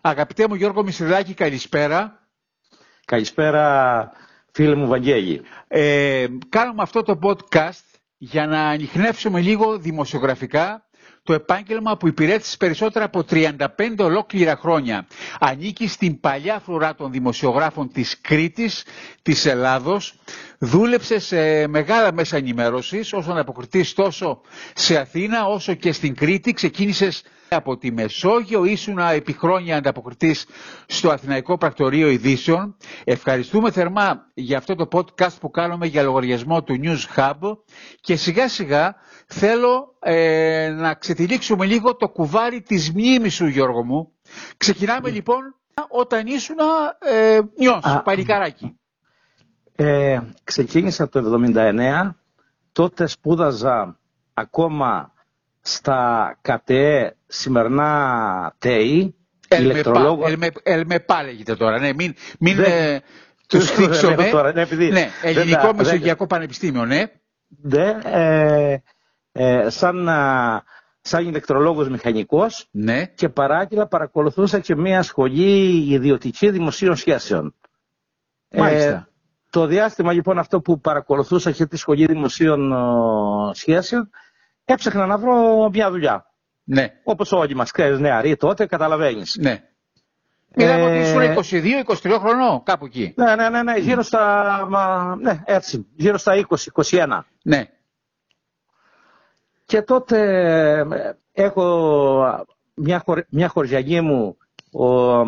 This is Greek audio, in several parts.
Αγαπητέ μου Γιώργο Μισριδάκη, καλησπέρα. Καλησπέρα φίλε μου Βαγγέλη. Ε, κάνουμε αυτό το podcast για να ανοιχνεύσουμε λίγο δημοσιογραφικά το επάγγελμα που υπηρέτησε περισσότερα από 35 ολόκληρα χρόνια. Ανήκει στην παλιά φρουρά των δημοσιογράφων της Κρήτης, της Ελλάδος. Δούλεψε σε μεγάλα μέσα ενημέρωσης, όσον αποκριτής τόσο σε Αθήνα όσο και στην Κρήτη. Ξεκίνησες από τη Μεσόγειο, ήσουν επί χρόνια ανταποκριτής στο Αθηναϊκό Πρακτορείο Ειδήσεων. Ευχαριστούμε θερμά για αυτό το podcast που κάνουμε για λογαριασμό του News Hub και σιγά σιγά θέλω ε, να ξετυλίξουμε λίγο το κουβάρι της μνήμης σου Γιώργο μου. Ξεκινάμε λοιπόν όταν ήσουν ε, νιός, παλικάράκι. Ε, ξεκίνησα το 1979, τότε σπούδαζα ακόμα στα ΚΑΤΕ σημερινά ΤΕΙ, ηλεκτρολόγο. Ελμεπά λέγεται τώρα, ναι, μην, μην δεν, ε, τους θίξουμε. Τώρα, ναι, επειδή, ναι, Ελληνικό δεν, Μεσογειακό δεν, Πανεπιστήμιο, ναι. Ναι, ε, ε, σαν, σαν ηλεκτρολόγος μηχανικός ναι. και παράγγελα παρακολουθούσα και μια σχολή ιδιωτική δημοσίων σχέσεων. Μάλιστα. Ε, το διάστημα λοιπόν αυτό που παρακολουθούσα και τη σχολή δημοσίων σχέσεων έψαχνα να βρω μια δουλειά. Ναι. Όπως όλοι μας, ξέρεις, νεαροί τότε, καταλαβαίνεις. Ναι. Μιλάμε ε... ότι ήσουν 22-23 χρονών, κάπου εκεί. Ναι, ναι, ναι, ναι, γύρω στα. Μα, ναι, έτσι. Γύρω στα 20-21. Ναι. Και τότε ε, έχω μια, χωρ... μια χωριανή μου ο,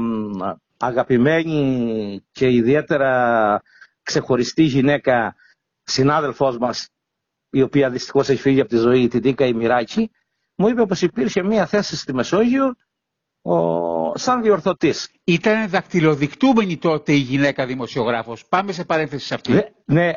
αγαπημένη και ιδιαίτερα ξεχωριστή γυναίκα συνάδελφός μας η οποία δυστυχώς έχει φύγει από τη ζωή, την Τίκα Ημιράκη, μου είπε πως υπήρχε μία θέση στη Μεσόγειο ο, σαν διορθωτής. Ήταν δακτυλοδεικτούμενη τότε η γυναίκα δημοσιογράφος. Πάμε σε παρένθεση σε αυτή. ναι,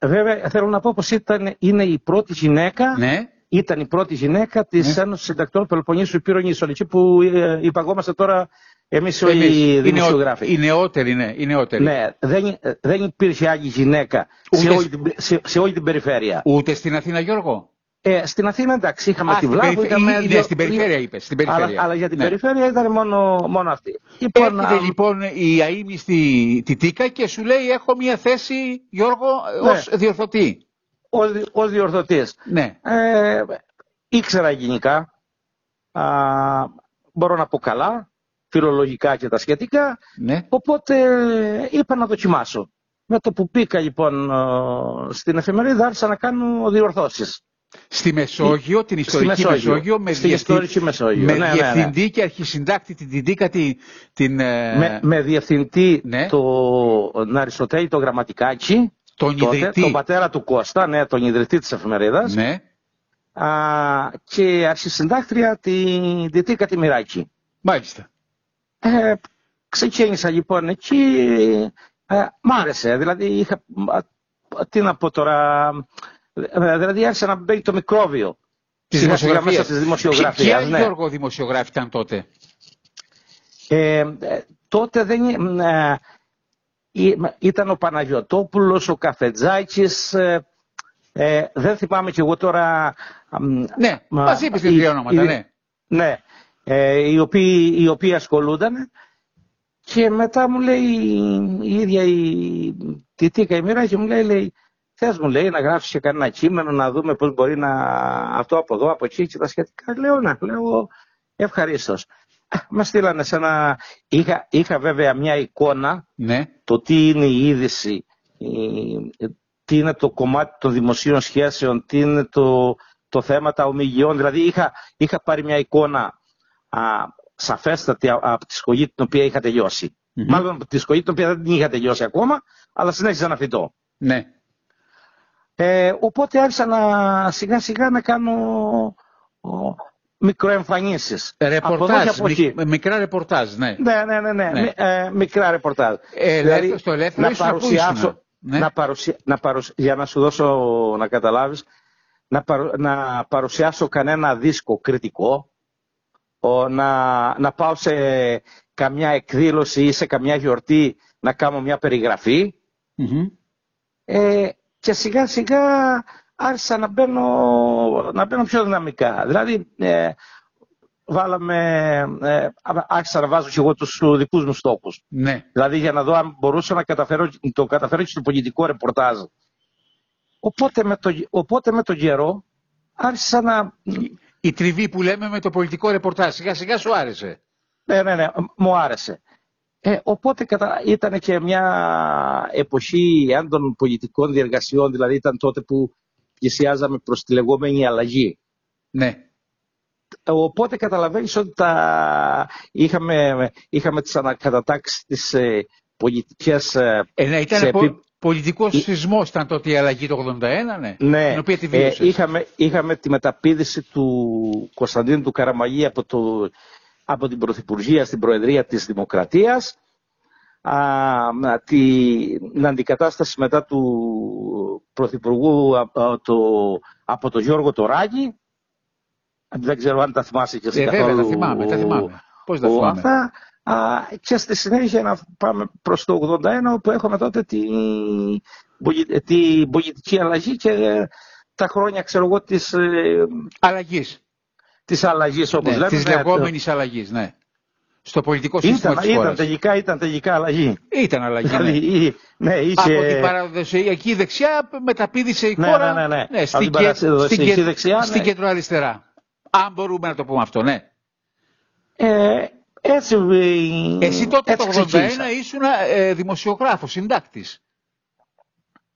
βέβαια θέλω να πω πως ήταν, είναι η πρώτη γυναίκα ναι. Ήταν η πρώτη γυναίκα της ναι. Ένωσης Συντακτών Πελοποννήσου Υπήρων εκεί που ε, υπαγόμαστε τώρα εμείς όλοι οι δημοσιογράφοι. Οι νεότεροι, ναι. Οι νεότεροι. Ναι, δεν, δεν υπήρχε άλλη γυναίκα σε, όλη την, σε, σε όλη την περιφέρεια. Ούτε στην Αθήνα, Γιώργο; Ε, στην Αθήνα εντάξει, είχαμε Α, τη Βλάβου. Είχαμε... Ναι, στην περιφέρεια είπες. Στην περιφέρεια. Αλλά, αλλά για την ναι. περιφέρεια ήταν μόνο, μόνο αυτή. Λοιπόν, Έρχεται α... λοιπόν η ΑΕΜΗ στη Τίκα και σου λέει έχω μια θέση Γιώργο ναι. ως διορθωτή. Ως, διορθωτής. Ναι. Ε, ήξερα γενικά. Α, μπορώ να πω καλά φιλολογικά και τα σχετικά. Ναι. Οπότε είπα να δοκιμάσω. Με το που πήκα λοιπόν στην εφημερίδα άρχισα να κάνω διορθώσεις. Στη Μεσόγειο, την ιστορική Μεσόγειο, Μεσόγειο, με, στη ιστορική Μεσόγειο. με ναι, ναι, ναι. διευθυντή και αρχισυντάκτη την Τιντίκα την... την ε, με, με διευθυντή ναι. τον Αριστοτέλη το Γραμματικάκη, τον, τότε, ιδρυτή. τον πατέρα του Κώστα, ναι, τον ιδρυτή της εφημερίδας, ναι. α, και αρχισυντάκτρια την Τιτίκα τη Μοιράκη. Μάλιστα. Ε, ξεκίνησα λοιπόν εκεί, ε, μ' άρεσε, δηλαδή είχα, τι να πω τώρα, ε, δηλαδή άρχισε να μπαίνει το μικρόβιο. Της δημοσιογραφίας. Μέσα της δημοσιογραφίας. Ποια ναι. Γιώργο δημοσιογράφη ήταν τότε; Ε, ε, τότε δεν ε, ήταν ο Παναγιωτόπουλος, ο Καφετζάκης, ε, ε, δεν θυμάμαι κι εγώ τώρα... Ναι, μας είπες την τρία ονόματα, ναι. Ναι, ε, οι, οποίοι, οι οποίοι ασχολούνταν και μετά μου λέει η ίδια η Τιτίκα η μοίρα και μου λέει, λέει θες μου λέει να γράψεις και κανένα κείμενο να δούμε πώς μπορεί να αυτό από εδώ, από εκεί και τα σχετικά. Λέω ναι, λέω ευχαρίστως. Με στείλανε σε ένα... Είχα, είχα βέβαια μια εικόνα ναι. το τι είναι η είδηση, τι είναι το κομμάτι των δημοσίων σχέσεων, τι είναι το, το θέμα τα ομιλιών. Δηλαδή είχα, είχα πάρει μια εικόνα α, σαφέστατη από τη σχολή την οποία είχα τελειώσει. Mm-hmm. Μάλλον από τη σχολή την οποία δεν την είχα τελειώσει ακόμα, αλλά συνέχιζα να φυτώ. Ναι. Ε, οπότε άρχισα να σιγά σιγά να κάνω μικροεμφανίσεις. Ρεπορτάζ, από μικ, μικρά ρεπορτάζ, ναι. Ναι, ναι, ναι, ναι. ναι. Ε, μικρά ρεπορτάζ. Ε, δηλαδή, στο ελεύθερο να παρουσιάσω, ναι. να παρουσια, να παρουσια, για να σου δώσω να καταλάβεις, να, παρου, να παρουσιάσω κανένα δίσκο κριτικό, ο, να, να πάω σε καμιά εκδήλωση ή σε καμιά γιορτή να κάνω μια περιγραφή mm-hmm. ε, και σιγά σιγά άρχισα να μπαίνω, να μπαίνω πιο δυναμικά. Δηλαδή, ε, βάλαμε, ε, άρχισα να βάζω και εγώ τους δικούς μου στόχους. Ναι. Δηλαδή για να δω αν μπορούσα να καταφέρω, το καταφέρω και στο πολιτικό ρεπορτάζ. Οπότε με, το, οπότε με τον καιρό άρχισα να... Η τριβή που λέμε με το πολιτικό ρεπορτάζ, σιγά σιγά σου άρεσε. Ναι, ναι, ναι, μου άρεσε. Ε, οπότε κατα... ήταν και μια εποχή έντονων πολιτικών διεργασιών, δηλαδή ήταν τότε που πλησιάζαμε προς τη λεγόμενη αλλαγή. Ναι. Οπότε καταλαβαίνεις ότι τα... είχαμε, είχαμε τις ανακατατάξεις της ε, πολιτικές... Ε, ε ναι, ήταν επί... πολιτικός σεισμός ήταν τότε η αλλαγή το 81, ναι. Ναι, την οποία τη ε, είχαμε, είχαμε τη μεταπίδηση του Κωνσταντίνου του Καραμαγή από, το, από την Πρωθυπουργία στην Προεδρία της Δημοκρατίας α, την αντικατάσταση μετά του Πρωθυπουργού από το, από το Γιώργο Τωράκη. Δεν ξέρω αν τα θυμάσαι και εσύ ε, καθόλου. Βέβαια, τα θυμάμαι, τα θυμάμαι. Πώς τα θυμάμαι; Αυτά, α, και στη συνέχεια να πάμε προς το 81 όπου έχουμε τότε την τη πολιτική αλλαγή και τα χρόνια ξέρω εγώ της ε, αλλαγής. Της αλλαγής όπως ναι, λέμε. Της ναι, λεγόμενης αλλαγής, ναι στο πολιτικό σύστημα ήταν, της ήταν, χώρας. Τελικά, ήταν τελικά αλλαγή. Ήταν αλλαγή, ναι. Δηλαδή, ναι είχε... Από την παραδοσιακή δεξιά μεταπίδησε η ναι, χώρα ναι, ναι, ναι. ναι, στην, και, στην, και, δεξιά, στην ναι. κεντροαριστερά. Αν μπορούμε να το πούμε αυτό, ναι. Ε, έτσι, ε, Εσύ τότε έτσι το 81 ξεκίνησα. ήσουν ε, δημοσιογράφος, συντάκτης.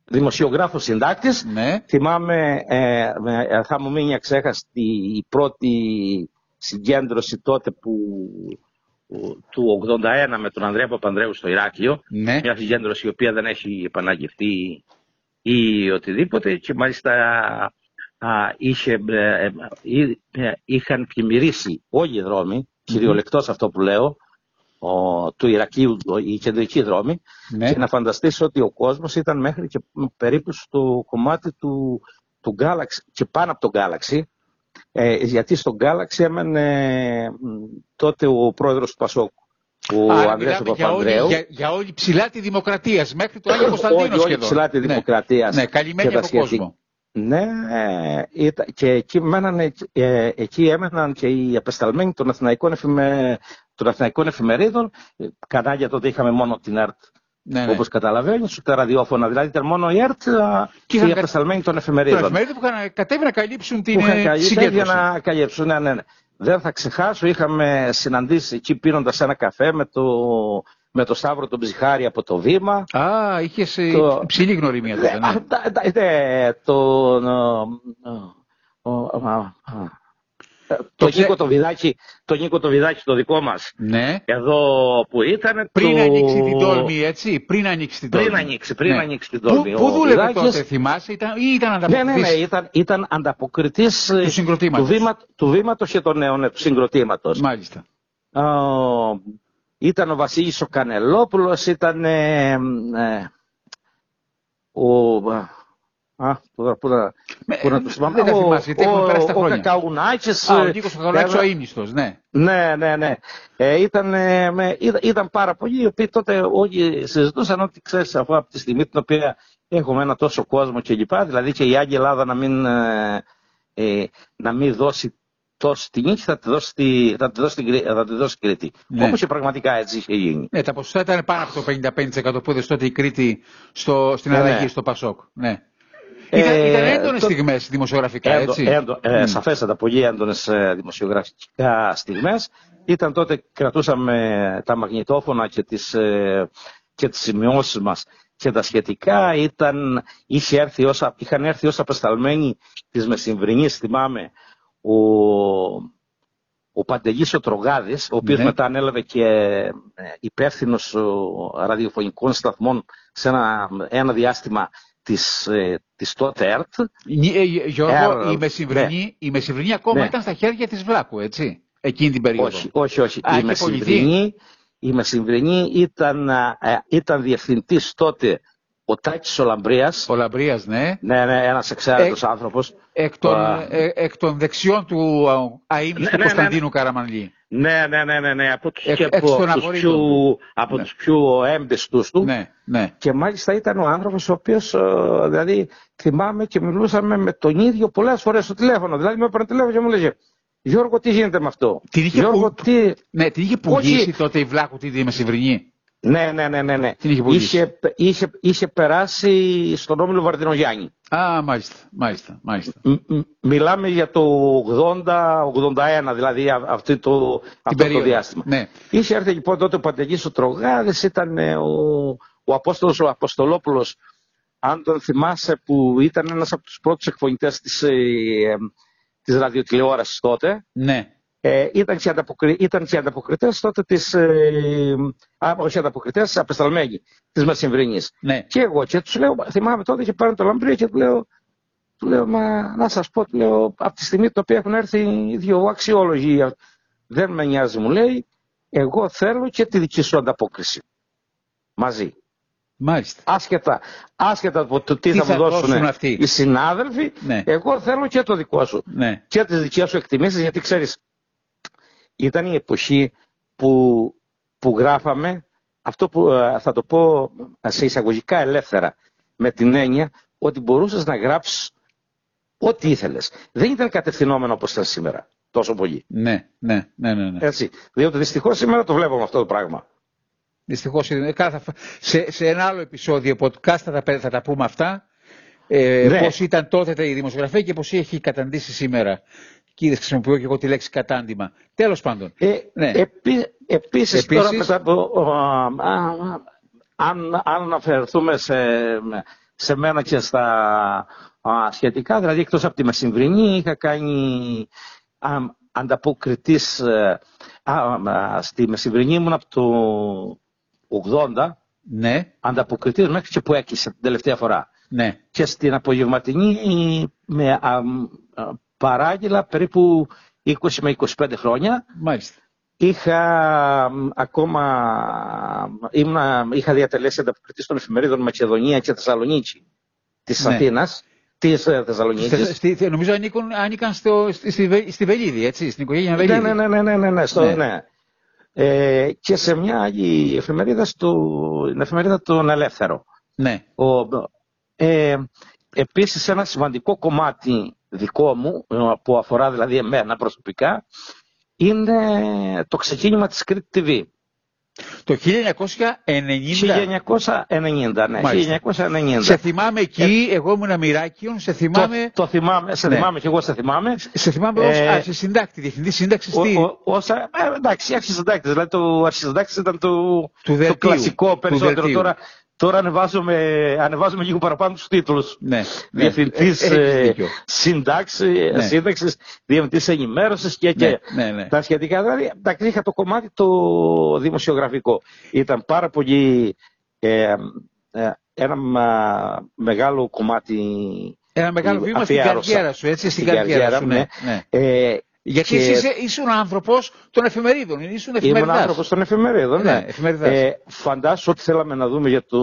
Δημοσιογράφος συντάκτης. Ναι. Θυμάμαι, ε, ε, θα μου μείνει αξέχαστη η πρώτη συγκέντρωση τότε που του 81 με τον Ανδρέα Παπανδρέου στο Ηράκλειο. Ναι. Μια συγκέντρωση η οποία δεν έχει επαναγγευτεί ή οτιδήποτε και μάλιστα α, είχε, ε, ε, ε, είχαν πλημμυρίσει όλοι οι δρόμοι, κυριολεκτός αυτό που λέω, ο, του Ηρακλείου, οι κεντρικοί δρόμοι Ναι. και να φανταστείς ότι ο κόσμος ήταν μέχρι και περίπου στο κομμάτι του, του Galaxy και πάνω από το Galaxy ε, γιατί στον Galaxy έμενε μ, τότε ο πρόεδρος του Πασόκ, ο Άρα Ανδρέας μιλάμε για όλη, Παπανδρέου. για, για όλη ψηλά τη δημοκρατίας, μέχρι το Άγιο Κωνσταντίνος Όλη, όλη σχεδόν. ψηλά τη Ναι. δημοκρατίας. Ναι, καλυμμένη και τα από σχετικά. κόσμο. Ναι, ήταν, και εκεί, μένανε, ε, εκεί έμεναν και οι απεσταλμένοι των Αθηναϊκών, εφημε, των Αθηναϊκών εφημερίδων. Ε, Κανάλια τότε είχαμε μόνο την ΕΡΤ, Ναι, ναι. όπως καταλαβαίνεις, ούτε ραδιόφωνα. Δηλαδή ήταν μόνο η ΕΡΤ α, και οι είχαν κα- απεσταλμένοι των Το εφημερίδων. εφημερίδα που είχαν κατέβει να καλύψουν την που είχαν ε, καλύψει για συγκέντρωση. να καλύψουν. Ναι, ναι, ναι. Δεν θα ξεχάσω, είχαμε συναντήσει εκεί πίνοντας ένα καφέ με το, με το Σταύρο τον Ψυχάρη από το Βήμα. Α, είχες Το- υψηλή γνωριμία Ναι, τότε. Ναι. α, τα- τα- ναι, τον, ο, ο, ο, α, α, Το το ξέ- Νίκο το Βιδάκι, το Νίκο το Βιδάκι το δικό μας, ναι. εδώ που ήταν. Πριν το... ανοίξει την τόλμη, έτσι. Πριν ανοίξει την Πριν τόλμη. ανοίξει, πριν Ναι. ανοίξει την Πού, τόλμη. πού ο δούλευε Βιδάκης. τότε, θυμάσαι, ήταν, ή ήταν Ναι, ναι, ναι, ανταποκριτής ήταν, ήταν ανταποκριτής ε, του συγκροτήματος. του, βήμα, του βήματος και των νέων, ε, του συγκροτήματος. Μάλιστα. Α, ήταν ο Βασίλης ο Κανελόπουλος, ήταν ε, ε, ο... Α, τώρα πού να, Με- πού να το θυμάμαι. δεν τα Ο- θυμάσαι, γιατί έχουν ο- περάσει τα Ο χρόνια. Κακαουνάκης. Α, ο ε, Νίκος Κακολάκης ο ένα- Αΐνιστος, ναι. Ναι, ναι, ναι. Ε, ήταν, ε, με, ήταν, ήταν πάρα πολλοί οι οποίοι τότε όλοι συζητούσαν ότι ξέρεις αφού από τη στιγμή την οποία έχουμε ένα τόσο κόσμο και λοιπά, δηλαδή και η Άγια Ελλάδα να μην, ε, ε, να μην δώσει τόσο τη νίκη, θα τη δώσει, τη, θα τη δώσει, την, Κρή- θα τη δώσει η Κρήτη. Ναι. Όπως και πραγματικά έτσι είχε γίνει. Ναι, τα ποσοστά ήταν πάνω από το 55% που έδωσε τότε η Κρήτη στο, στην Ναι, αλλαγή ναι. στο Πασόκ. Ναι. Ε, Ήταν, ήταν έντονες το- στιγμές δημοσιογραφικά, Έντο, έτσι; έντο, ε, Μμ. Σαφέστατα, πολύ έντονες ε, δημοσιογραφικά στιγμές. Ήταν τότε, κρατούσαμε τα μαγνητόφωνα και τις, ε, και τις σημειώσεις μας και τα σχετικά. Ήταν, είχε έρθει ως, α- είχαν έρθει ως απεσταλμένοι της Μεσημβρινής, θυμάμαι, ο, ο Παντελής ο Τρογάδης, ο οποίος Ναι. μετά ανέλαβε και ε, υπεύθυνος ραδιοφωνικών σταθμών σε ένα, ένα διάστημα της, ε, της τότε ΕΡΤ. Νι- ε, Γιώργο, Ε, η, μεσημβρινή, η μεσημβρινή ακόμα Ναι. ήταν στα χέρια της Βλάκου, έτσι. Εκείνη την περίοδο. Όχι, όχι, όχι. Α, η, είχε Μεσημβρινή, η Μεσημβρινή ήταν, α, ε, ήταν διευθυντής τότε ο Τάκης ο Λαμπρίας. Ο Λαμπρίας, ναι. Ναι, ναι, ένας εξαίρετος Ε, άνθρωπος. Εκ των, Α. ε, εκ των δεξιών του α, αείμνηστου Ναι, ναι, ναι, Κωνσταντίνου Καραμανλή. Ναι, ναι, ναι, ναι, ναι, από τους, Εκ- και εκ από των τους απορρίτων. πιο, από Ναι. τους πιο έμπιστους τους. Ναι, ναι. Και μάλιστα ήταν ο άνθρωπος ο οποίος, ε, δηλαδή, θυμάμαι και μιλούσαμε με τον ίδιο πολλές φορές στο τηλέφωνο. Δηλαδή, με έπαιρνε τηλέφωνο και μου λέγε Γιώργο, τι γίνεται με αυτό; Την είχε, Γιώργο, που... τι... ναι, την είχε πουλήσει τότε η Βλάχου τη Μεσημβρινή. Ναι, ναι, ναι, ναι. ναι. Την είχε πουλήσει. Είχε, είχε, είχε περάσει στον Όμιλο Βαρδινογιάννη. Α, μάλιστα, μάλιστα, μάλιστα. Μ- μ- μιλάμε για το 80-81, δηλαδή α- αυτή το, αυτό περίοδο. το διάστημα. Ναι. Είχε έρθει λοιπόν τότε ο Παντελής ο Τρογάδης, ήταν ε, ο, ο Απόστολος ο Αποστολόπουλος, αν τον θυμάσαι, που ήταν ένας από τους πρώτους εκφωνητές της, ε, ε, της ραδιοτηλεόρασης τότε. Ναι. Ε, ήταν, και ανταποκρι... ήταν και ανταποκριτές τότε της, ε, α, όχι ανταποκριτές, απεσταλμένοι της Μεσημβρινής. Ναι. Και εγώ και τους λέω, θυμάμαι τότε είχε πάρει το λαμπρίο και του λέω, του λέω, μα να σας πω, του λέω, από τη στιγμή το οποίο έχουν έρθει δύο αξιόλογοι, δεν με νοιάζει, μου λέει, εγώ θέλω και τη δική σου ανταπόκριση. Μαζί. Μάλιστα. Άσχετα, άσχετα από το τι, Τι θα, θα μου δώσουν δώσουν αυτοί. οι συνάδελφοι, Ναι. εγώ θέλω και το δικό σου. Ναι. Και τις δικές σου εκτιμήσεις, γιατί ξέρεις, ήταν η εποχή που, που γράφαμε αυτό που ε, θα το πω σε εισαγωγικά ελεύθερα με την έννοια ότι μπορούσες να γράψεις ό,τι ήθελες. Δεν ήταν κατευθυνόμενο όπως ήταν σήμερα τόσο πολύ. Ναι, ναι, ναι, ναι. ναι. Έτσι. Διότι δυστυχώς σήμερα το βλέπουμε αυτό το πράγμα. Δυστυχώς σε, σε ένα άλλο επεισόδιο podcast θα τα, πέ- θα τα πούμε αυτά. Ε, Ναι. Πώς ήταν τότε η δημοσιογραφία και πώς έχει καταντήσει σήμερα. Κύριε, χρησιμοποιώ και εγώ τη λέξη κατάντημα. Τέλος πάντων. Ε, Ναι. επί, επίσης, Επίσης- τώρα μετά από, α, α, αν, αν αναφερθούμε σε, σε μένα και στα α, σχετικά, δηλαδή εκτός από τη Μεσημβρινή είχα κάνει α, ανταποκριτής ε, α, α, στη Μεσημβρινή ήμουν από το 80 Ναι, ανταποκριτής μέχρι και που έκλεισε την τελευταία φορά ναι. και στην απογευματινή με α, α, παράγγελα περίπου 20 με 25 χρόνια Μάλιστα. Είχα μ, ακόμα ήμουνα, είχα διατελέσει ανταποκριτής των εφημερίδων Μακεδονία και Θεσσαλονίκη της Ναι. Αθήνας, της ε, Θε- Θεσσαλονίκης. στη- νομίζω ανήκουν, ανήκαν στο, στη, στη, Βε- στη Βελίδη, έτσι, στην οικογένεια Ναι, Βελίδη. ναι, ναι, ναι, ναι, ναι, ναι, στο, Ναι. ναι. Ε, και σε μια άλλη εφημερίδα, στο, την εφημερίδα των Ελεύθερο. Ναι. Ο, ε, επίσης ένα σημαντικό κομμάτι δικό μου, ε, που αφορά δηλαδή εμένα προσωπικά, είναι το ξεκίνημα της Κρήτη TV. Το 1990. 1990, ναι, Μάλιστα. 1990. Σε θυμάμαι εκεί, εγώ ήμουν Μοιράκιον, σε θυμάμαι, Το, το θυμάμαι, σε Ναι. θυμάμαι και εγώ σε θυμάμαι. σε θυμάμαι ως Ε, α, σε συντάκτη, διευθυντή σύνταξης Ο, στη, ο, όσα, ε, εντάξει, αρχισυντάκτης, δηλαδή το αρχισυντάκτης ήταν το, του το δελτίου. κλασικό του περισσότερο. δελτίου. Τώρα, τώρα ανεβάζουμε, ανεβάζουμε λίγο παραπάνω τους τίτλους. Ναι, ναι. Διευθυντής Ε, έχεις ε, δίκιο. σύνταξη, Ναι. σύνταξης, διευθυντής ενημέρωσης και, και Ναι, ναι, ναι. τα σχετικά. Δηλαδή, εντάξει, είχα το κομμάτι το δημοσιογραφικό. Ήταν πάρα πολύ ε, ε, ένα μα, μεγάλο κομμάτι Ένα μεγάλο βήμα στην αφιέρωσα. καριέρα σου, έτσι, στην, Στην καριέρα, καριέρα σου, μου, ναι. ναι. ναι. Ε, Γιατί και εσύ είσαι, ήσουν άνθρωπος των εφημερίδων, ήσουν Ήμουν εφημεριδάς. άνθρωπος των εφημερίδων. Ναι, Ναι, εφημεριδάς. Ε, φαντάσου ότι θέλαμε να δούμε για το.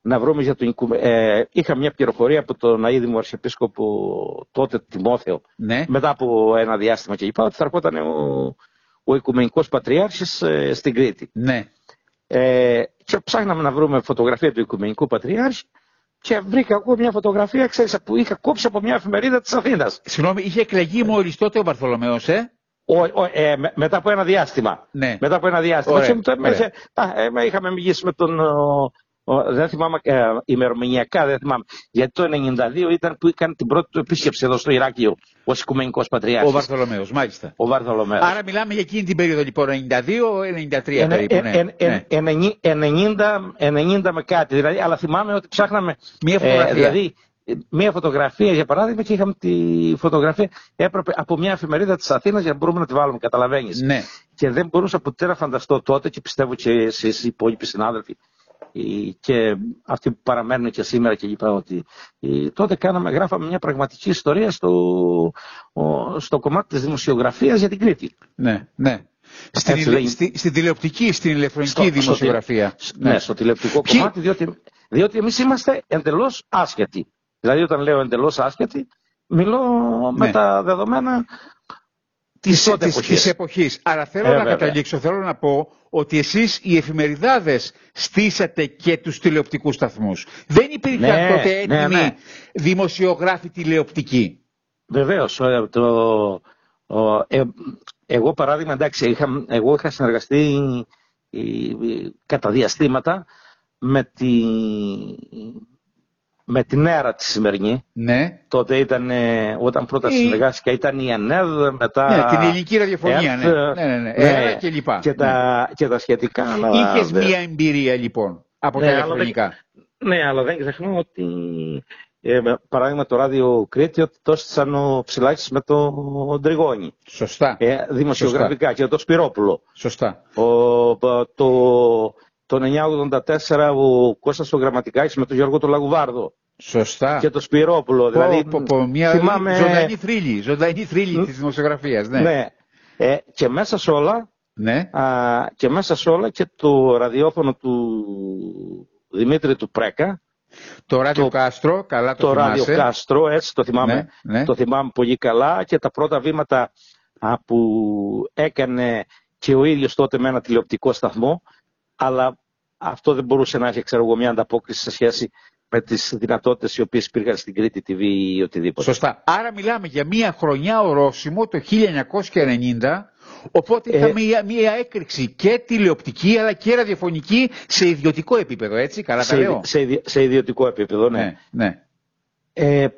Να βρούμε για τον οικουμε- ε, είχα μια πληροφορία από τον αείδημο Αρχιεπίσκοπο τότε Τιμόθεο Ναι, μετά από ένα διάστημα και είπα ότι θα ερχόταν ο, ο Οικουμενικός Πατριάρχης ε, στην Κρήτη. ναι. Ε, και ψάχναμε να βρούμε φωτογραφία του Οικουμενικού Πατριάρχη και βρήκα εγώ μια φωτογραφία, ξέρεις, που είχα κόψει από μια εφημερίδα της Αθήνας. Συγγνώμη, είχε εκλεγεί μόλις τότε ο Βαρθολομέος, ε; Ο, ο, ε, με- μετά από ένα διάστημα. Ναι. Μετά από ένα διάστημα. Ωραία, Και με το- με- ωραία. α, ε, με- είχαμε μιλήσει με τον. ο, ο, δεν θυμάμαι ε, ημερομηνιακά, δεν θυμάμαι. Γιατί το 92 ήταν που έκανε την πρώτη του επίσκεψη εδώ στο Ηράκλειο ω Οικουμενικός Ο Πατριάρχη. Βαρθολομέος, μάλιστα. Ο Βαρθολομέος. Άρα μιλάμε για εκείνη την περίοδο λοιπόν, 92-93 Ενα- περίπου, ε, ναι. ε, ε, ναι. ενενή- 90, 90 με κάτι. Δηλαδή, αλλά θυμάμαι ότι ψάχναμε. Μία φωτογραφία. δηλαδή, ε, μία φωτογραφία για παράδειγμα και είχαμε τη φωτογραφία. Έπρεπε από μια εφημερίδα της Αθήνας για να μπορούμε να τη βάλουμε, καταλαβαίνεις. Ναι. Και δεν μπορούσα ποτέ να φανταστώ τότε και πιστεύω και εσείς οι υπόλοιποι συνάδελφοι ε, και αυτοί που παραμένουν και σήμερα και είπα ότι ε, τότε κάναμε, γράφαμε μια πραγματική ιστορία στο, ο- στο κομμάτι της δημοσιογραφίας για την Κρήτη. Ναι, ναι. Στην, Έτσι ηλε- λέγει. στη, στην τηλεοπτική, στην ηλεκτρονική Στο- στο δημοσιογραφία. τηλε- Ναι, στο τηλεοπτικό Ποιοι- κομμάτι, διότι, διότι εμείς είμαστε εντελώς άσχετοι. Δηλαδή όταν λέω εντελώς άσχετοι, μιλώ Ναι. με τα δεδομένα της της, τότε της, εποχής. της εποχής. Άρα θέλω Ε, να βέβαια. καταλήξω, θέλω να πω ότι εσείς οι εφημεριδάδες στήσατε και τους τηλεοπτικούς σταθμούς. Δεν υπήρχαν Ναι, τότε ναι, έτοιμοι ναι. δημοσιογράφοι τηλεοπτικοί. Βεβαίως, ε, το, ε, εγώ παράδειγμα, εντάξει, είχα, εγώ είχα συνεργαστεί ε, κατά διαστήματα με, τη, με την αίρα τη σημερινή. Ναι. Τότε ήταν, όταν πρώτα η... συνεργάστηκα, ήταν η ΕΝΕΔ, μετά... Ναι, την ελληνική ραδιοφωνία, ναι. ναι. Ναι, ναι, ναι. και λοιπά. Και, τα, ναι. και τα σχετικά. Αλλά... Είχες μία εμπειρία λοιπόν από ναι, τα ηλεκτρονικά. Ναι, αλλά δεν ξεχνώ ότι ε, παράδειγμα το ράδιο Κρήτη ότι το έστησαν ο Ψηλάκης με τον Τριγόνη. Σωστά. Ε, δημοσιογραφικά Σωστά. και τος Σπυρόπουλο. Σωστά. Ο, το, το 984 ο Κώστας ο Γραμματικάκης με τον Γιώργο τον Λαγουβάρδο. Σωστά. Και το Σπυρόπουλο. Δηλαδή, πω, πω, μια θυμάμαι... ζωντανή θρύλη, ζωντανή θρύλη της δημοσιογραφίας. Ναι. ναι. Ε, και μέσα σε όλα, ναι. α, και μέσα σε όλα και το ραδιόφωνο του Δημήτρη του Πρέκα, το Ράδιο το, Κάστρο, καλά το, το Ράδιο Κάστρο, έτσι το θυμάμαι, ναι, ναι. το θυμάμαι πολύ καλά και τα πρώτα βήματα α, που έκανε και ο ίδιος τότε με ένα τηλεοπτικό σταθμό, αλλά αυτό δεν μπορούσε να έχει ξέρω εγώ, μια ανταπόκριση σε σχέση με τις δυνατότητες οι οποίες υπήρχαν στην Κρήτη TV ή οτιδήποτε. Σωστά. Άρα μιλάμε για μια χρονιά ορόσημο το 1990 Οπότε είχαμε μια, μια έκρηξη και τηλεοπτική αλλά και ραδιοφωνική σε ιδιωτικό επίπεδο, έτσι, καλά σε, τα λέω. Σε, σε ιδιωτικό επίπεδο, ναι. ναι, ναι. Ε,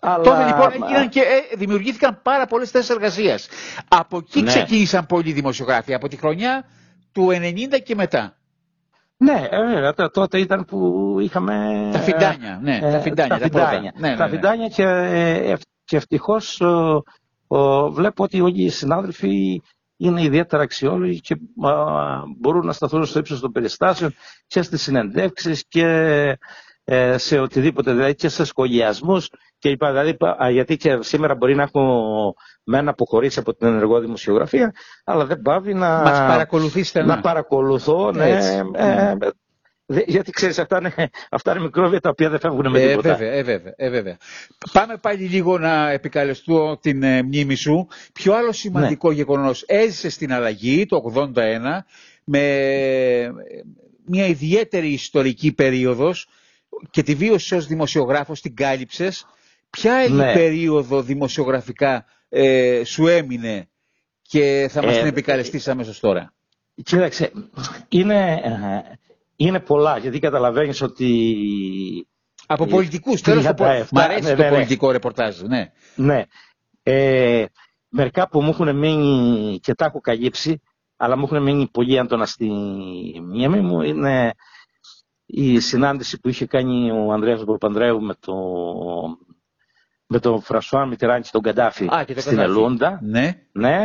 αλλά... Τότε λοιπόν έγιναν και ε, δημιουργήθηκαν πάρα πολλές θέσεις εργασίας. Από εκεί Ναι. ξεκίνησαν πολλοί δημοσιογράφοι, από τη χρονιά του 90 και μετά. Ναι, ε, τ- τότε ήταν που είχαμε... Τα φιντάνια, ναι, ε, τα φιντάνια, τα πρώτα. φιντάνια. Ναι, ναι, Τα ναι. φιντάνια και, ε, ευ- και ευτυχώς ε, ε, βλέπω ότι όλοι οι συνάδελφοι είναι ιδιαίτερα αξιόλογοι και α, μπορούν να σταθούν στο ύψος των περιστάσεων και στις συνεντεύξεις και ε, σε οτιδήποτε, δηλαδή και σε σχολιασμούς και λοιπά. Δηλαδή, α, γιατί και σήμερα μπορεί να έχω με ένα αποχωρήσει από την ενεργό δημοσιογραφία, αλλά δεν πάβει να, Μας παρακολουθεί στενά. να παρακολουθώ, ναι, Έτσι. ε, δε- γιατί ξέρεις αυτά είναι, αυτά είναι μικρόβια τα οποία δεν φεύγουν με Ε, τίποτα. βέβαια, ε, βέβαια, ε, βέβαια. Πάμε πάλι λίγο να επικαλεστώ την ε, μνήμη σου. Ποιο άλλο σημαντικό γεγονός έζησε στην αλλαγή το 81 με ε, μια ιδιαίτερη ιστορική περίοδος και τη βίωση ως δημοσιογράφος, την κάλυψες. Ποια η Ναι. περίοδο δημοσιογραφικά ε, σου έμεινε και θα μας Ε, την επικαλεστείς αμέσως τώρα; Κοίταξε, είναι, ε, είναι πολλά γιατί καταλαβαίνεις ότι Από ε, πολιτικούς, τέλος το πω. 37, Μ' αρέσει ναι, το ναι, ναι. πολιτικό ρεπορτάζ, ναι. ναι, ε, μερικά που μου έχουν μείνει και τα έχω καλύψει αλλά μου έχουν μείνει πολύ έντονα στη μνήμη μου είναι η συνάντηση που είχε κάνει ο Ανδρέας Παπανδρέου με το με τον Φρασουά Μιτεράνη και τον Καντάφη Α, και το στην Καντάφη. Ελούντα. Ναι. Ναι.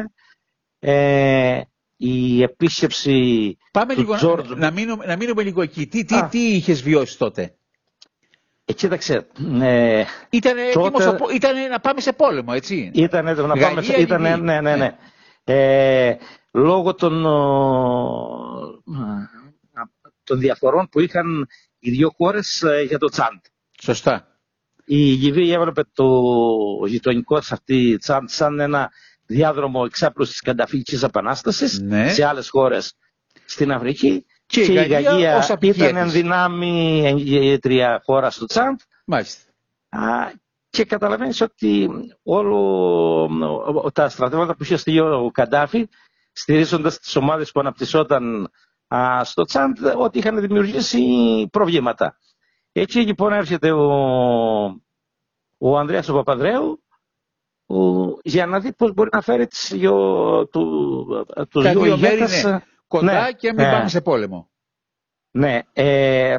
Ε, η επίσκεψη Πάμε του λίγο Τζόρτζ. να, να, μείνουμε, να μείνουμε λίγο εκεί. Τι, τι, Α. τι είχες βιώσει τότε; Ε, κοίταξε, ε, Ήτανε, Τότε- έτοιμος ο πο- ήτανε να πάμε σε πόλεμο, έτσι; ήταν έτοιμος να Γαλλία, πάμε σε... Ήτανε, Λιβύη. ναι, ναι, Ναι. ναι. Ε, λόγω των, ο, των διαφορών που είχαν οι δύο χώρες ε, για το Τσάντ. Σωστά. Η Λιβύη έβλεπε το γειτονικό της αυτή Τσάντ σαν ένα διάδρομο εξάπλωσης της Κανταφικής Επανάστασης Ναι. σε άλλες χώρες στην Αφρική Και η Γαλλία ως απικία ήταν εν της. δυνάμει εγγυήτρια χώρα στο Τσάντ Μάλιστα. Α, και καταλαβαίνεις ότι όλο ο- τα στρατεύματα που είχε στείλει ο Καντάφη στηρίζοντας τις ομάδες που αναπτυσσόταν α, στο Τσάντ ότι είχαν δημιουργήσει προβλήματα. Έτσι λοιπόν έρχεται ο, ο Ανδρέας ο Παπαδρέου ο, για να δει πώς μπορεί να φέρει τις δυο, του, τους Τα δύο δύο μέρη ηγέτες, είναι κοντά ναι, και μην ναι. πάμε σε πόλεμο. ναι, ε,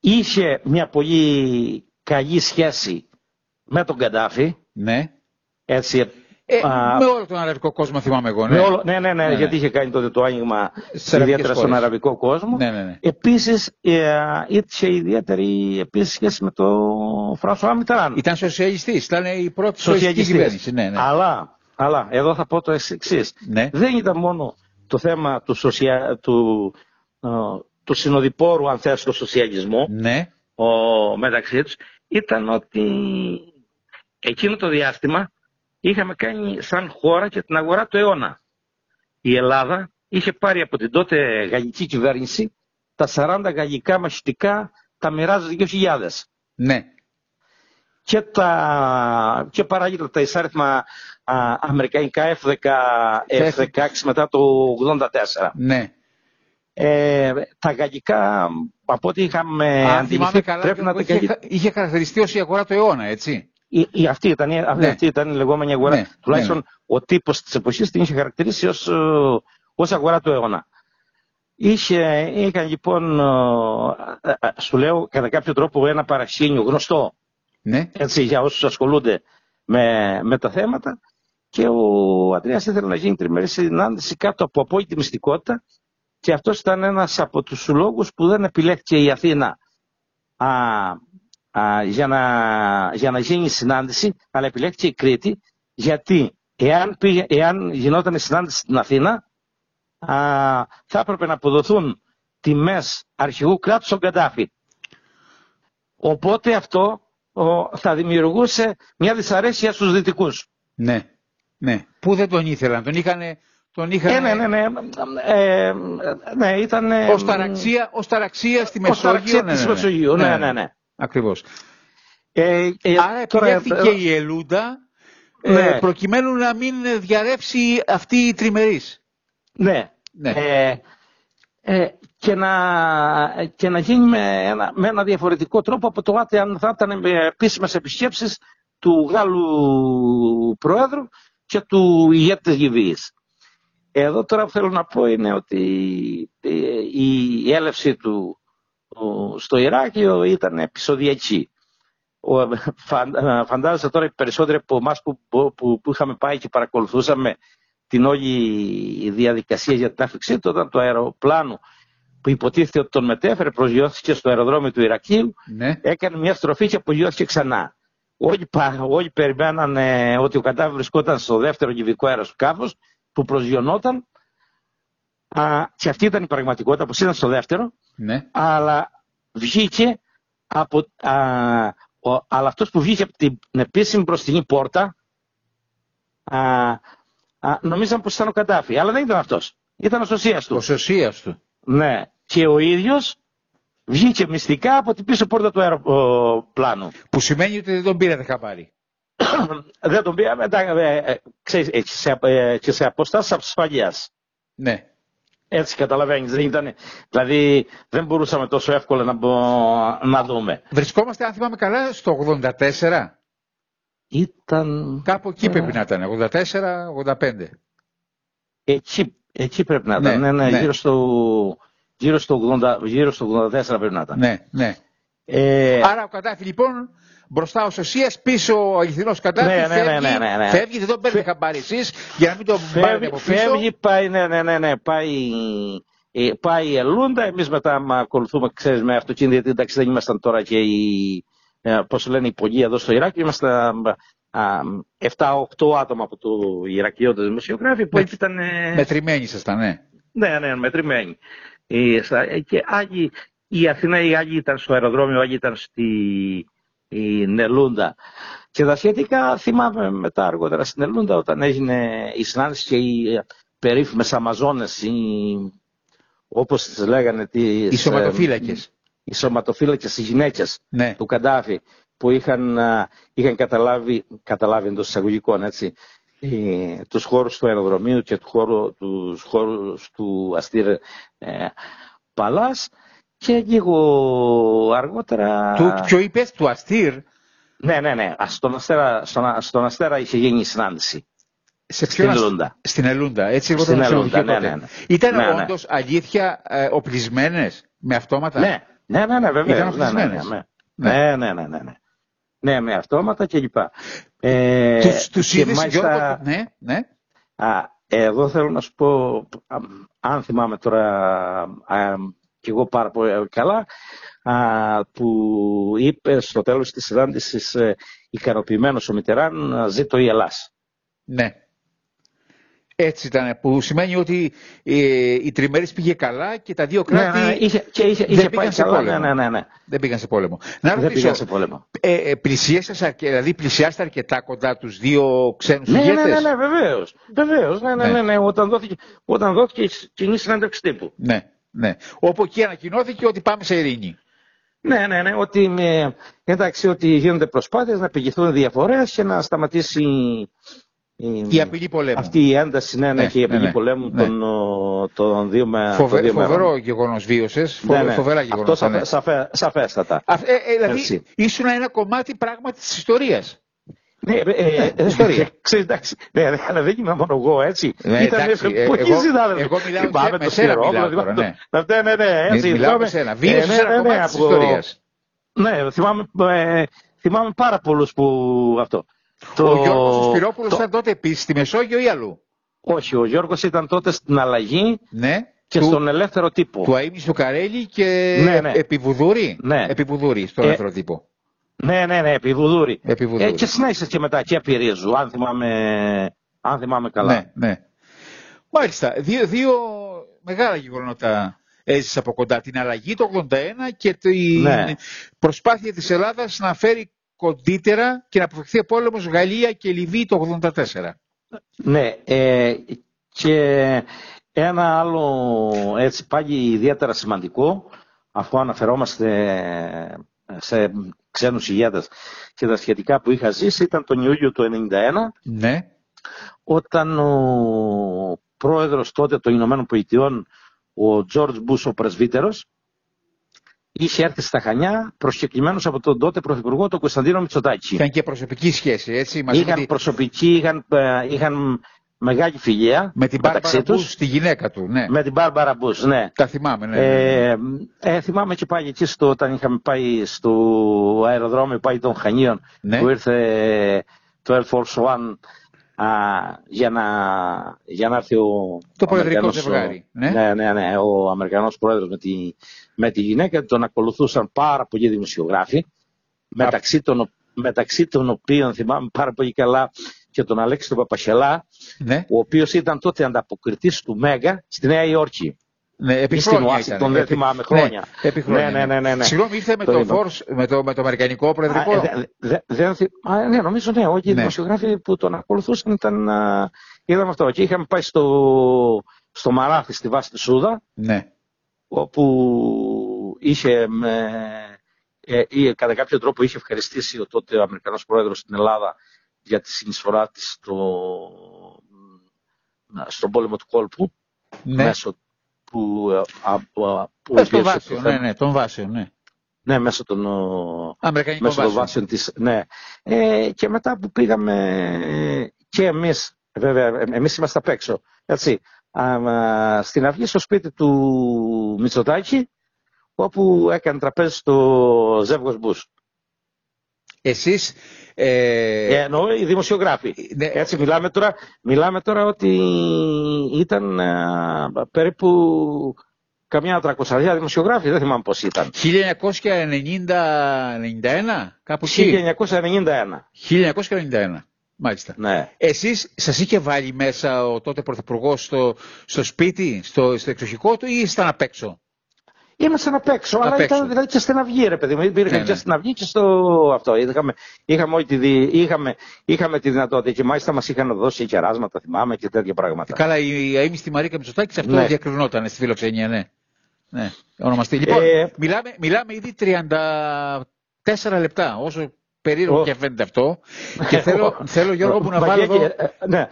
είχε μια πολύ καλή σχέση με τον Καντάφη, Ναι. έτσι, Ε, α, με όλο τον αραβικό κόσμο θυμάμαι εγώ. Ναι. με όλο, ναι, ναι, ναι, Ναι, γιατί ναι. είχε κάνει τότε το άνοιγμα Στις αραβικές ιδιαίτερα στον χώρες. αραβικό κόσμο. ναι, ναι, ναι. Επίσης, ε, είχε ιδιαίτερη επίσης σχέση με τον Φρανσουά Μιτεράν. Ήταν σοσιαλιστής, ήταν η πρώτη σοσιαλιστική Σοσιαλιστής. κυβέρνηση. Ναι, ναι. Αλλά, αλλά, εδώ θα πω το εξής. ναι. Δεν ήταν μόνο το θέμα του, σοσια... του, ε, του συνοδοιπόρου, αν θες, του σοσιαλισμού, ναι. ο, μεταξύ τους, ήταν ότι εκείνο το διάστημα είχαμε κάνει σαν χώρα και την αγορά του αιώνα. Η Ελλάδα είχε πάρει από την τότε γαλλική κυβέρνηση τα 40 γαλλικά μαχητικά τα μοιράζει 2.000 Ναι. και, τα, και παράλληλα τα εισάριθμα α, αμερικανικά F-10, F-16 μετά το 84. Ναι. Ε, τα γαλλικά, από ό,τι είχαμε Αν αντιληφθεί, θυμάμαι καλά, πρέπει να τα είχε, γαλλικά... είχε χαρακτηριστεί ως η αγορά του αιώνα, έτσι. Η, η, αυτή, ήταν, η- Ναι. αυτή ήταν η λεγόμενη αγορά. Ναι, Τουλάχιστον ναι, ο τύπος της εποχής την είχε χαρακτηρίσει ως, ε, ως αγορά του αιώνα. Είχε, είχαν λοιπόν, ε, ε, σου λέω, κατά κάποιο τρόπο ένα παρασύνιο γνωστό Ναι. έτσι, για όσους ασχολούνται με, με τα θέματα και ο Αντρέας ήθελε να γίνει τριμερή συνάντηση κάτω από απόλυτη μυστικότητα και αυτός ήταν ένας από τους λόγους που δεν επιλέχθηκε η Αθήνα α, α, για, να, για να γίνει η συνάντηση αλλά επιλέχθηκε η Κρήτη γιατί εάν, πήγε, εάν γινόταν η συνάντηση στην Αθήνα α, θα έπρεπε να αποδοθούν τιμές αρχηγού κράτους στον Καντάφη. Οπότε αυτό ο, θα δημιουργούσε μια δυσαρέσκεια στους δυτικούς. Ναι. Ναι. Πού δεν τον ήθελαν, τον είχαν. Τον είχαν Ε, ναι, ναι, ναι. Ε, ναι, ήταν... ε, Ως ταραξία, ως ταραξία στη ως Μεσόγειο. ταραξία της Μεσογείου. Ναι, ναι, ναι. Ακριβώς. Ε, ε, Άρα τώρα, επιλέχθηκε ε, η Ελούντα Ναι. ε, προκειμένου να μην διαρρεύσει αυτή η τριμερής. Ναι. Ναι. Ε, ε, και, να, και να γίνει με ένα, με ένα διαφορετικό τρόπο από το άτε αν θα ήταν με επίσημες επισκέψεις του Γάλλου Προέδρου και του ηγέτη της Γιβύης. Εδώ τώρα που θέλω να πω είναι ότι ε, η έλευση του ο, στο Ιράκιο ήταν επεισοδιακή. Ο, φαν- ε, φαντάζεσαι τώρα οι περισσότεροι από εμάς που, που, που, που είχαμε πάει και παρακολουθούσαμε την όλη διαδικασία για την άφηξή του όταν το αεροπλάνο που υποτίθεται ότι τον μετέφερε προσγειώθηκε στο αεροδρόμιο του Ιρακίου Ναι. έκανε μια στροφή και απογειώθηκε ξανά. Όλοι, πα- όλοι περιμένανε ότι ο Καντάβη βρισκόταν στο δεύτερο κυβικό αεροσκάφος που προσγειωνόταν. Α, και αυτή ήταν η πραγματικότητα που ήταν στο δεύτερο, ναι. αλλά βγήκε από. Α, ο, αλλά αυτός που βγήκε από την επίσημη μπροστινή πόρτα, α, α, νομίζαν πως ήταν ο Καντάφη, αλλά δεν ήταν αυτός. Ήταν ο σωσίας του. Ο σωσίας του. Ναι. Και ο ίδιος βγήκε μυστικά από την πίσω πόρτα του αεροπλάνου. Που σημαίνει ότι δεν τον πήρατε χαμπάρι. δεν τον πήραμε, εντάξει, ε, ε, ξέρεις, ε, και σε, ε, και σε αποστάσεις ασφαλείας. Ναι. Έτσι καταλαβαίνεις, δεν ήταν, δηλαδή δεν μπορούσαμε τόσο εύκολα να, μπο- να δούμε. Βρισκόμαστε, αν θυμάμαι καλά, στο 84. Ήταν Κάπου εκεί Ε. πρέπει να ήταν. 84-85. εκεί, εκεί πρέπει να Ναι, ήταν, ναι, ναι, ναι. Γύρω, στο, γύρω, στο 80, γύρω στο 84 πρέπει να ήταν. Ναι, ναι. Ε, Άρα ο Καντάφη λοιπόν μπροστά ο Σωσίας, πίσω ο αληθινός Καντάφη Ναι, ναι, ναι, φεύγει, ναι, ναι, ναι. φεύγει, δεν τον παίρνετε χαμπάρι εσείς για να μην τον πάρετε Φεύγει, από πίσω. φεύγει, πάει, ναι, ναι, ναι, ναι, πάει, ε, πάει η Ελούντα, εμείς μετά μα ακολουθούμε, ξέρεις, με αυτοκίνητα, γιατί εντάξει δεν ήμασταν τώρα και οι, ε, πώς λένε, οι πολλοί εδώ στο Ιράκ, ήμασταν α, 7-8 άτομα από το Ιρακιώτες δημοσιογράφοι, που Με- έτσι ήταν, ε, Μετρημένοι ήσασταν, ναι. ναι, ναι, μετρημένοι. Ε, στα- ε, και άλλοι, η Αθηνά, οι άλλοι ήταν στο αεροδρόμιο, άλλοι ήταν στη η Νελούντα. Και τα σχετικά θυμάμαι μετά αργότερα στην Νελούντα όταν έγινε η συνάντηση και οι ε, περίφημες Αμαζόνες, οι, όπως τις λέγανε, τις, Οι σωματοφύλακες. ε, οι σωματοφύλακες, οι γυναίκες Ναι. του Καντάφη που είχαν, α, είχαν καταλάβει, καταλάβει εντός εισαγωγικών έτσι, ε, τους χώρους του αεροδρομίου και του χώρου, τους χώρους του Αστήρ ε, Παλάς και λίγο αργότερα... Του, ποιο είπες, του Αστήρ, Ναι, ναι, ναι. Α, Στον Αστέρα, στον, Α- στον Αστέρα είχε γίνει η συνάντηση. σε Στην ποιον ασ- Ελούντα. Στην Ελούντα, έτσι εγώ Στην το Ελούντα, ξενοδοχείο ναι, τότε. ναι, ναι. Ήταν Ναι, ναι. όντως αλήθεια ε, οπλισμένες με αυτόματα; Ναι, ναι, ναι, ναι, βέβαια. Ήταν Ναι, ναι, ναι, αφισμένες. ναι. Ναι. Ναι, ναι, ναι, ναι, ναι. Ναι, με αυτόματα κλπ. Ε, Τους, τους και είδες, μάλιστα- Γιώργο, ναι, ναι. Α, εγώ θέλω να σου πω, α, αν θυμάμαι τώρα α, κι εγώ πάρα πολύ καλά, α, που είπε στο τέλος της συνάντησης ε, ικανοποιημένος ο Μιτεράν, α, ζήτω η Ελλάς. Ναι. Έτσι ήταν, που σημαίνει ότι ε, η τριμέρης πήγε καλά και τα δύο κράτη Ναι, ναι, είχε, και είχε, δεν είχε πήγαν πάει σε καλά, πόλεμο. ναι, ναι, ναι, ναι. δεν πήγαν σε πόλεμο. Να Δεν ρωτήσω, πήγαν σε πόλεμο. ε, ε, πλησίασες αρκε- δηλαδή πλησιάστε αρκετά κοντά τους δύο ξένους Ναι, ναι, ηγέτες; ναι, ναι, βεβαίως. Βεβαίως, ναι, ναι, Ναι. ναι, ναι, όταν δόθηκε, όταν δόθηκε η κοινή συνέντευξη τύπου. ναι, ναι. Όπου εκεί ανακοινώθηκε ότι πάμε σε ειρήνη. Ναι, ναι, ναι, ότι, με, εντάξει, ότι γίνονται προσπάθειες να πηγηθούν διαφορές και να σταματήσει Η απειλή πολέμου. Αυτή η ένταση, ναι, ναι, Ναι, και η απειλή ναι, ναι. πολέμου Ναι. των, ο, των δύο, με, Φοβε- των δύο φοβερό μερών. γεγονός βίωσες. Ναι, ναι. Φοβερά Αυτό γεγονότα. σαφέ, Ναι. σαφέ, σαφέστατα. Α, ε, ε, δηλαδή, Έτσι. ήσουν ένα κομμάτι πράγματι της ιστορίας. Ναι, ε, ε, ιστορία. Ξέρεις, εντάξει, ναι, ναι, αλλά δεν είμαι μόνο εγώ, έτσι. Ναι, Ήταν εντάξει, ε, πολλοί εγώ- συνάδελφοι. εγώ μιλάω Θυμάμαι σε- με το σένα Σπυρόπουλο, μιλάω θυμάμαι τώρα, το- ναι. Ναι, ναι, ναι, έτσι. Μιλάω θυμάμαι- με σένα. ε, Βίωσες ναι, ένα ναι, ναι, κομμάτι της από- ιστορίας. Ναι, θυμάμαι, ε, θυμάμαι πάρα πολλούς που αυτό. Ο Γιώργος Σπυρόπουλος το- ήταν τότε επίσης στη Μεσόγειο ή αλλού; Όχι, ο Γιώργος ήταν τότε στην αλλαγή Ναι. και του, στον ελεύθερο τύπο. του Αίμνη του Καρέλη και Ναι, ναι. Επιβουδούρη. Ναι. Επιβουδούρη στον Ε, ελεύθερο τύπο. Ναι, ναι, ναι, επί Βουδούρη. Επί Βουδούρη. Ε, και συνέχισε και μετά και επί Ρίζου, αν θυμάμαι, αν θυμάμαι καλά. Ναι, ναι. Μάλιστα. Δύο, δύο μεγάλα γεγονότα έζησες από κοντά. Την αλλαγή το 81 και την Ναι. προσπάθεια της Ελλάδας να φέρει κοντύτερα και να αποφευχθεί πόλεμος Γαλλία και Λιβύη το 84. Ναι, ε, και ένα άλλο έτσι πάλι ιδιαίτερα σημαντικό, αφού αναφερόμαστε σε ξένους ηγέτες και τα σχετικά που είχα ζήσει, ήταν τον Ιούλιο του 1991, Ναι. όταν ο πρόεδρος τότε των Ηνωμένων Πολιτειών, ο Τζόρτζ Μπούς ο πρεσβύτερος, είχε έρθει στα Χανιά προσκεκλημένος από τον τότε πρωθυπουργό, τον Κωνσταντίνο Μητσοτάκη. Είχαν και προσωπική σχέση, έτσι, μαζί Είχαν με, τη, προσωπική, είχαν, ε, είχαν μεγάλη φιλία με την μεταξύ Μπάρμπαρα τους. Μπούς, τη γυναίκα του. Ναι. Με την Μπάρμπαρα Μπούς, ναι. Τα θυμάμαι, ναι. ναι, ναι. Ε, ε, θυμάμαι και πάλι εκεί στο, όταν είχαμε πάει στο αεροδρόμιο πάλι των Χανίων Ναι. που ήρθε το Air Force One α, για, να, για να έρθει ο, Το ο προεδρικό Αμερικανός, ζευγάρι, ο- ναι. ναι, ναι, ναι, ο Αμερικανός πρόεδρος με τη, με τη γυναίκα τον ακολουθούσαν πάρα πολλοί δημοσιογράφοι μεταξύ των, μεταξύ των οποίων θυμάμαι πάρα πολύ καλά και τον Αλέξη τον Παπαχελά ναι. ο οποίος ήταν τότε ανταποκριτής του Μέγα στη Νέα Υόρκη. Ναι, επί Ή στην χρόνια Ουάσιγκτον, ήταν. δεν Επί- θυμάμαι χρόνια. Ναι, επί χρόνια. Ναι, ναι, ναι, ναι. Συγγνώμη, ήρθε με Το το, είπα. Force, με, το, με το Αμερικανικό προεδρικό. Α, ε, δε- δε- δεν θυ- α, ναι, νομίζω ναι, όλοι οι Ναι. δημοσιογράφοι που τον ακολουθούσαν ήταν. α, Είδαμε αυτό. Και είχαμε πάει στο, στο Μαράθι στη βάση του Σούδα, ναι. όπου είχε με, ε, ή, κατά κάποιο τρόπο είχε ευχαριστήσει ο τότε ο Αμερικανός Πρόεδρος στην Ελλάδα για τη συνεισφορά της στο, στον πόλεμο του κόλπου ναι. μέσω που, ε, α, α, που Μέσω των υπήρξε βάσεων, το ναι, θέμα. ναι, των βάσεων, ναι. Ναι, μέσω των, ο, Αμερικανικών μέσω των βάσεων. βάσεων της, ναι. Ε, και μετά που πήγαμε ε, και εμείς, βέβαια, ε, εμείς είμαστε απ' έξω, έτσι, α, α, στην αυγή στο σπίτι του Μητσοτάκη, όπου έκανε τραπέζι στο Ζεύγος Μπούς. Εσείς, ε, Ε, εννοώ οι δημοσιογράφοι. ναι, Έτσι, μιλάμε τώρα, μιλάμε τώρα ότι ήταν α, περίπου καμιά τρακοσαριά δημοσιογράφοι, δεν θυμάμαι πώς ήταν. 1990-91, κάπου εκεί. 1991. 1991, μάλιστα. Ναι. Εσείς σας είχε βάλει μέσα ο τότε πρωθυπουργός στο, στο σπίτι, στο, στο εξοχικό του ή ήσταν απ' έξω; Ήμασταν απ' έξω, αλλά Απ' έξω. ήταν δηλαδή και στην αυγή, ρε παιδί μου. Υπήρχαν Ναι, και ναι. στην αυγή και στο αυτό. Είχαμε, είχαμε, όλη τη, δι- είχαμε, είχαμε τη δυνατότητα και μάλιστα μας είχαν δώσει κεράσματα, θυμάμαι και τέτοια πράγματα. Καλά, η αείμνηστη Μαρίκα Μητσοτάκη σε αυτό Ναι. διακρινόταν στη φιλοξενία, ναι. ναι. Ονομαστή. Λοιπόν, Ε, μιλάμε, μιλάμε ήδη 34 λεπτά, όσο περίεργο Ω. και φαίνεται αυτό. και θέλω, θέλω Γιώργο μου να βάλω Βαγγέλη, εδώ... ε, Ναι,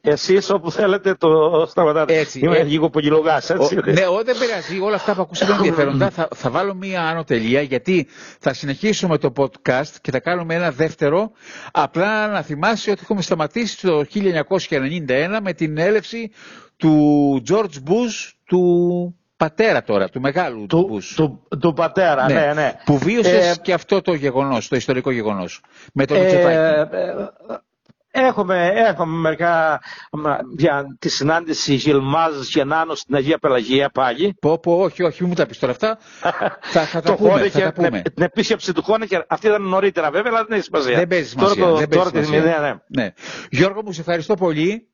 εσείς όπου θέλετε το σταματάτε. Έτσι, Είμαι ε, λίγο πολυλογά, έτσι. Ο, ναι, ό, δεν πειράζει. Όλα αυτά που ακούσαμε είναι ενδιαφέροντα. θα, θα βάλω μία άνω τελεία γιατί θα συνεχίσουμε το podcast και θα κάνουμε ένα δεύτερο. Απλά να θυμάσαι ότι έχουμε σταματήσει το 1991 με την έλευση του George Bush, του πατέρα τώρα, του μεγάλου του, Bush. του, του πατέρα, ναι, ναι. Που βίωσες Ε, και αυτό το γεγονός, το ιστορικό γεγονός. Με τον Ε, Μητσοτάκη. ε, Έχουμε, έχουμε μερικά μα, για τη συνάντηση Γιλμάζ και Νάνο στην Αγία Πελαγία πάλι. Πω, πω, όχι, όχι, μην μου τα πεις τώρα αυτά. θα, θα τα το πούμε, θα Χόνεκερ, τα πούμε. την, την επίσκεψη του Χόνεκερ, αυτή ήταν νωρίτερα βέβαια, αλλά δεν έχει σημασία. Δεν παίζει σημασία. Τώρα, το, δεν παίζει τώρα τη σημασία. ναι, ναι. Ναι. Γιώργο μου, σε ευχαριστώ πολύ.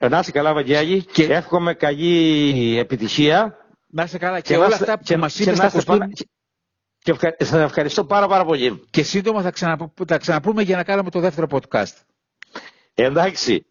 Ε, Να είσαι καλά, Βαγγέλη, Και- και εύχομαι καλή επιτυχία. Να είσαι καλά και, να όλα είστε- αυτά που και- μας και είπες να θα είστε ακουστούν πάρα- Και ευχα... σας ευχαριστώ πάρα πάρα πολύ. και σύντομα θα, ξαναπου- θα ξαναπούμε για να κάνουμε το δεύτερο podcast. Εντάξει,